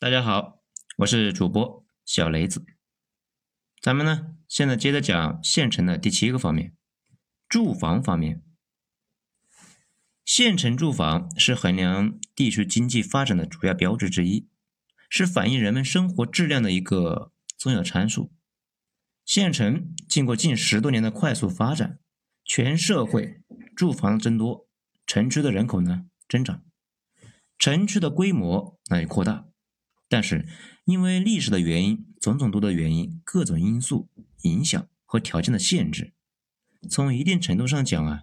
大家好，我是主播小雷子。咱们呢，现在接着讲县城的第七个方面，住房方面。县城住房是衡量地区经济发展的主要标志之一，是反映人们生活质量的一个重要参数。县城经过近十多年的快速发展，全社会住房增多，城区的人口呢增长，城区的规模那也扩大。但是，因为历史的原因，种种多的原因，各种因素影响和条件的限制，从一定程度上讲啊，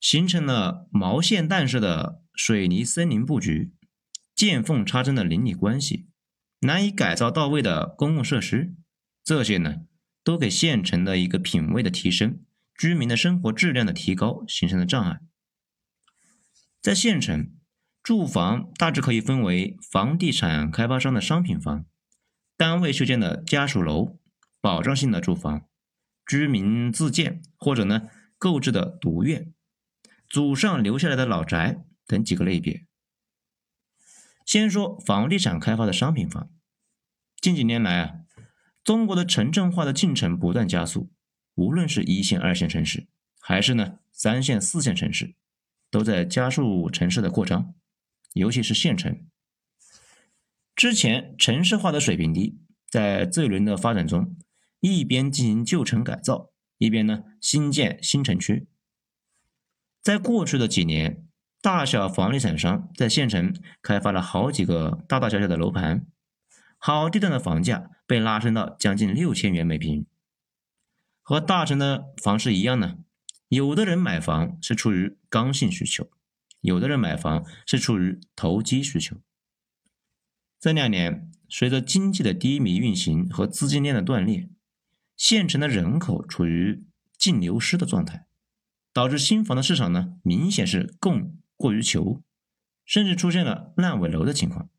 形成了毛线蛋式的水泥森林布局，见缝插针的邻里关系，难以改造到位的公共设施，这些呢，都给县城的一个品位的提升、居民的生活质量的提高形成了障碍。在县城。住房大致可以分为房地产开发商的商品房、单位修建的家属楼、保障性的住房、居民自建或者呢购置的独院、祖上留下来的老宅等几个类别。先说房地产开发的商品房，近几年来啊，中国的城镇化的进程不断加速，无论是一线、二线城市，还是呢三线、四线城市，都在加速城市的扩张。尤其是县城，之前城市化的水平低，在这一轮的发展中，一边进行旧城改造，一边呢新建新城区。在过去的几年，大小房地产商在县城开发了好几个大大小小的楼盘，好地段的房价被拉升到将近六千元每平。和大城的房市一样呢，有的人买房是出于刚性需求。有的人买房是出于投机需求。这两年，随着经济的低迷运行和资金链的断裂，县城的人口处于净流失的状态，导致新房的市场呢明显是供过于求，甚至出现了烂尾楼的情况。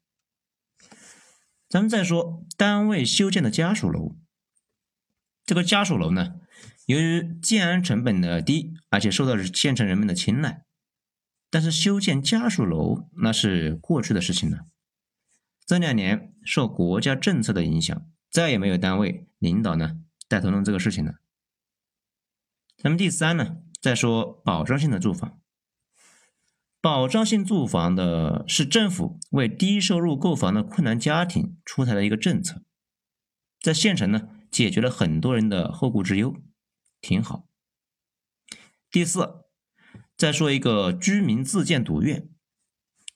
咱们再说单位修建的家属楼，这个家属楼呢，由于建安成本的低，而且受到县城人们的青睐。但是修建家属楼那是过去的事情了。这两年受国家政策的影响，再也没有单位领导呢带头弄这个事情了。那么第三呢，再说保障性的住房。保障性住房的是政府为低收入购房的困难家庭出台的一个政策，在县城呢解决了很多人的后顾之忧，挺好。第四。再说一个居民自建独院，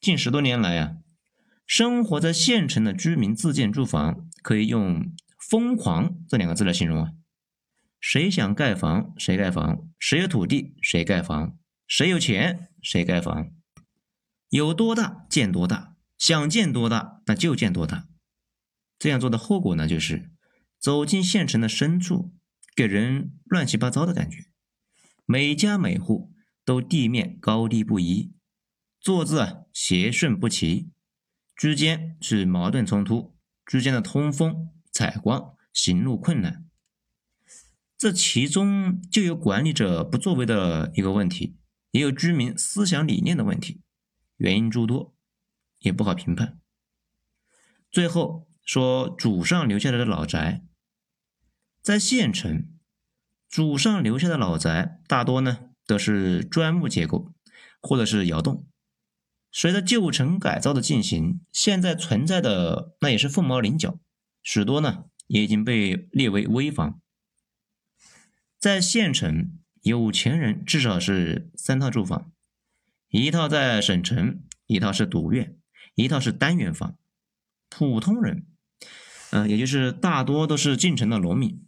近十多年来啊，生活在县城的居民自建住房，可以用“疯狂”这两个字来形容啊。谁想盖房谁盖房，谁有土地谁盖房，谁有钱谁盖房，有多大建多大，想建多大那就建多大。这样做的后果呢，就是走进县城的深处，给人乱七八糟的感觉，每家每户。都地面高低不一，坐姿啊斜顺不齐，之间是矛盾冲突，之间的通风采光行路困难，这其中就有管理者不作为的一个问题，也有居民思想理念的问题，原因诸多，也不好评判。最后说祖上留下来的老宅，在县城，祖上留下的老宅大多呢。都是砖木结构，或者是窑洞。随着旧城改造的进行，现在存在的那也是凤毛麟角，许多呢也已经被列为危房。在县城，有钱人至少是三套住房，一套在省城，一套是独院，一套是单元房。普通人，嗯，也就是大多都是进城的农民，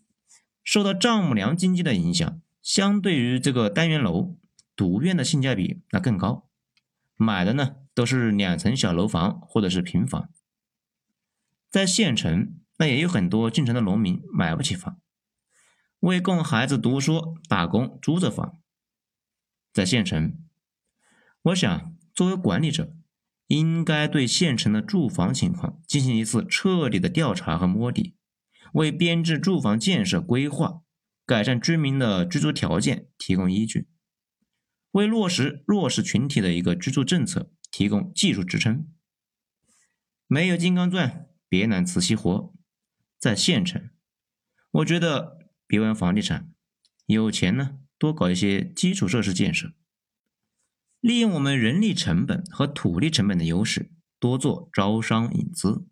受到丈母娘经济的影响。相对于这个单元楼，独院的性价比那更高，买的呢都是两层小楼房或者是平房。在县城，那也有很多进城的农民买不起房，为供孩子读书打工租着房。在县城，我想作为管理者，应该对县城的住房情况进行一次彻底的调查和摸底，为编制住房建设规划。改善居民的居住条件提供依据，为落实弱势群体的一个居住政策提供技术支撑。没有金刚钻，别揽瓷器活。在县城，我觉得别玩房地产，有钱呢，多搞一些基础设施建设，利用我们人力成本和土地成本的优势，多做招商引资，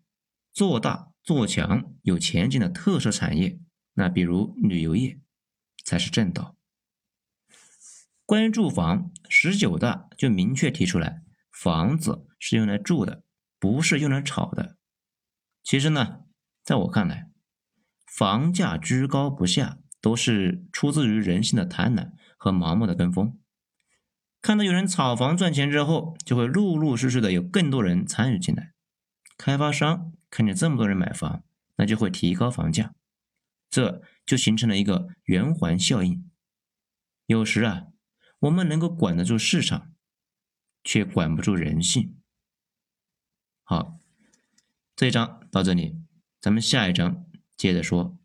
做大做强有前景的特色产业。那比如旅游业，才是正道。关于住房，十九大就明确提出来，房子是用来住的，不是用来炒的。其实呢。在我看来，房价居高不下都是出自于人性的贪婪和盲目的跟风。看到有人炒房赚钱之后，就会陆陆续续的有更多人参与进来。开发商看见这么多人买房，那就会提高房价，这就形成了一个圆环效应。有时啊，我们能够管得住市场，却管不住人性。好，这一章到这里。咱们下一章接着说。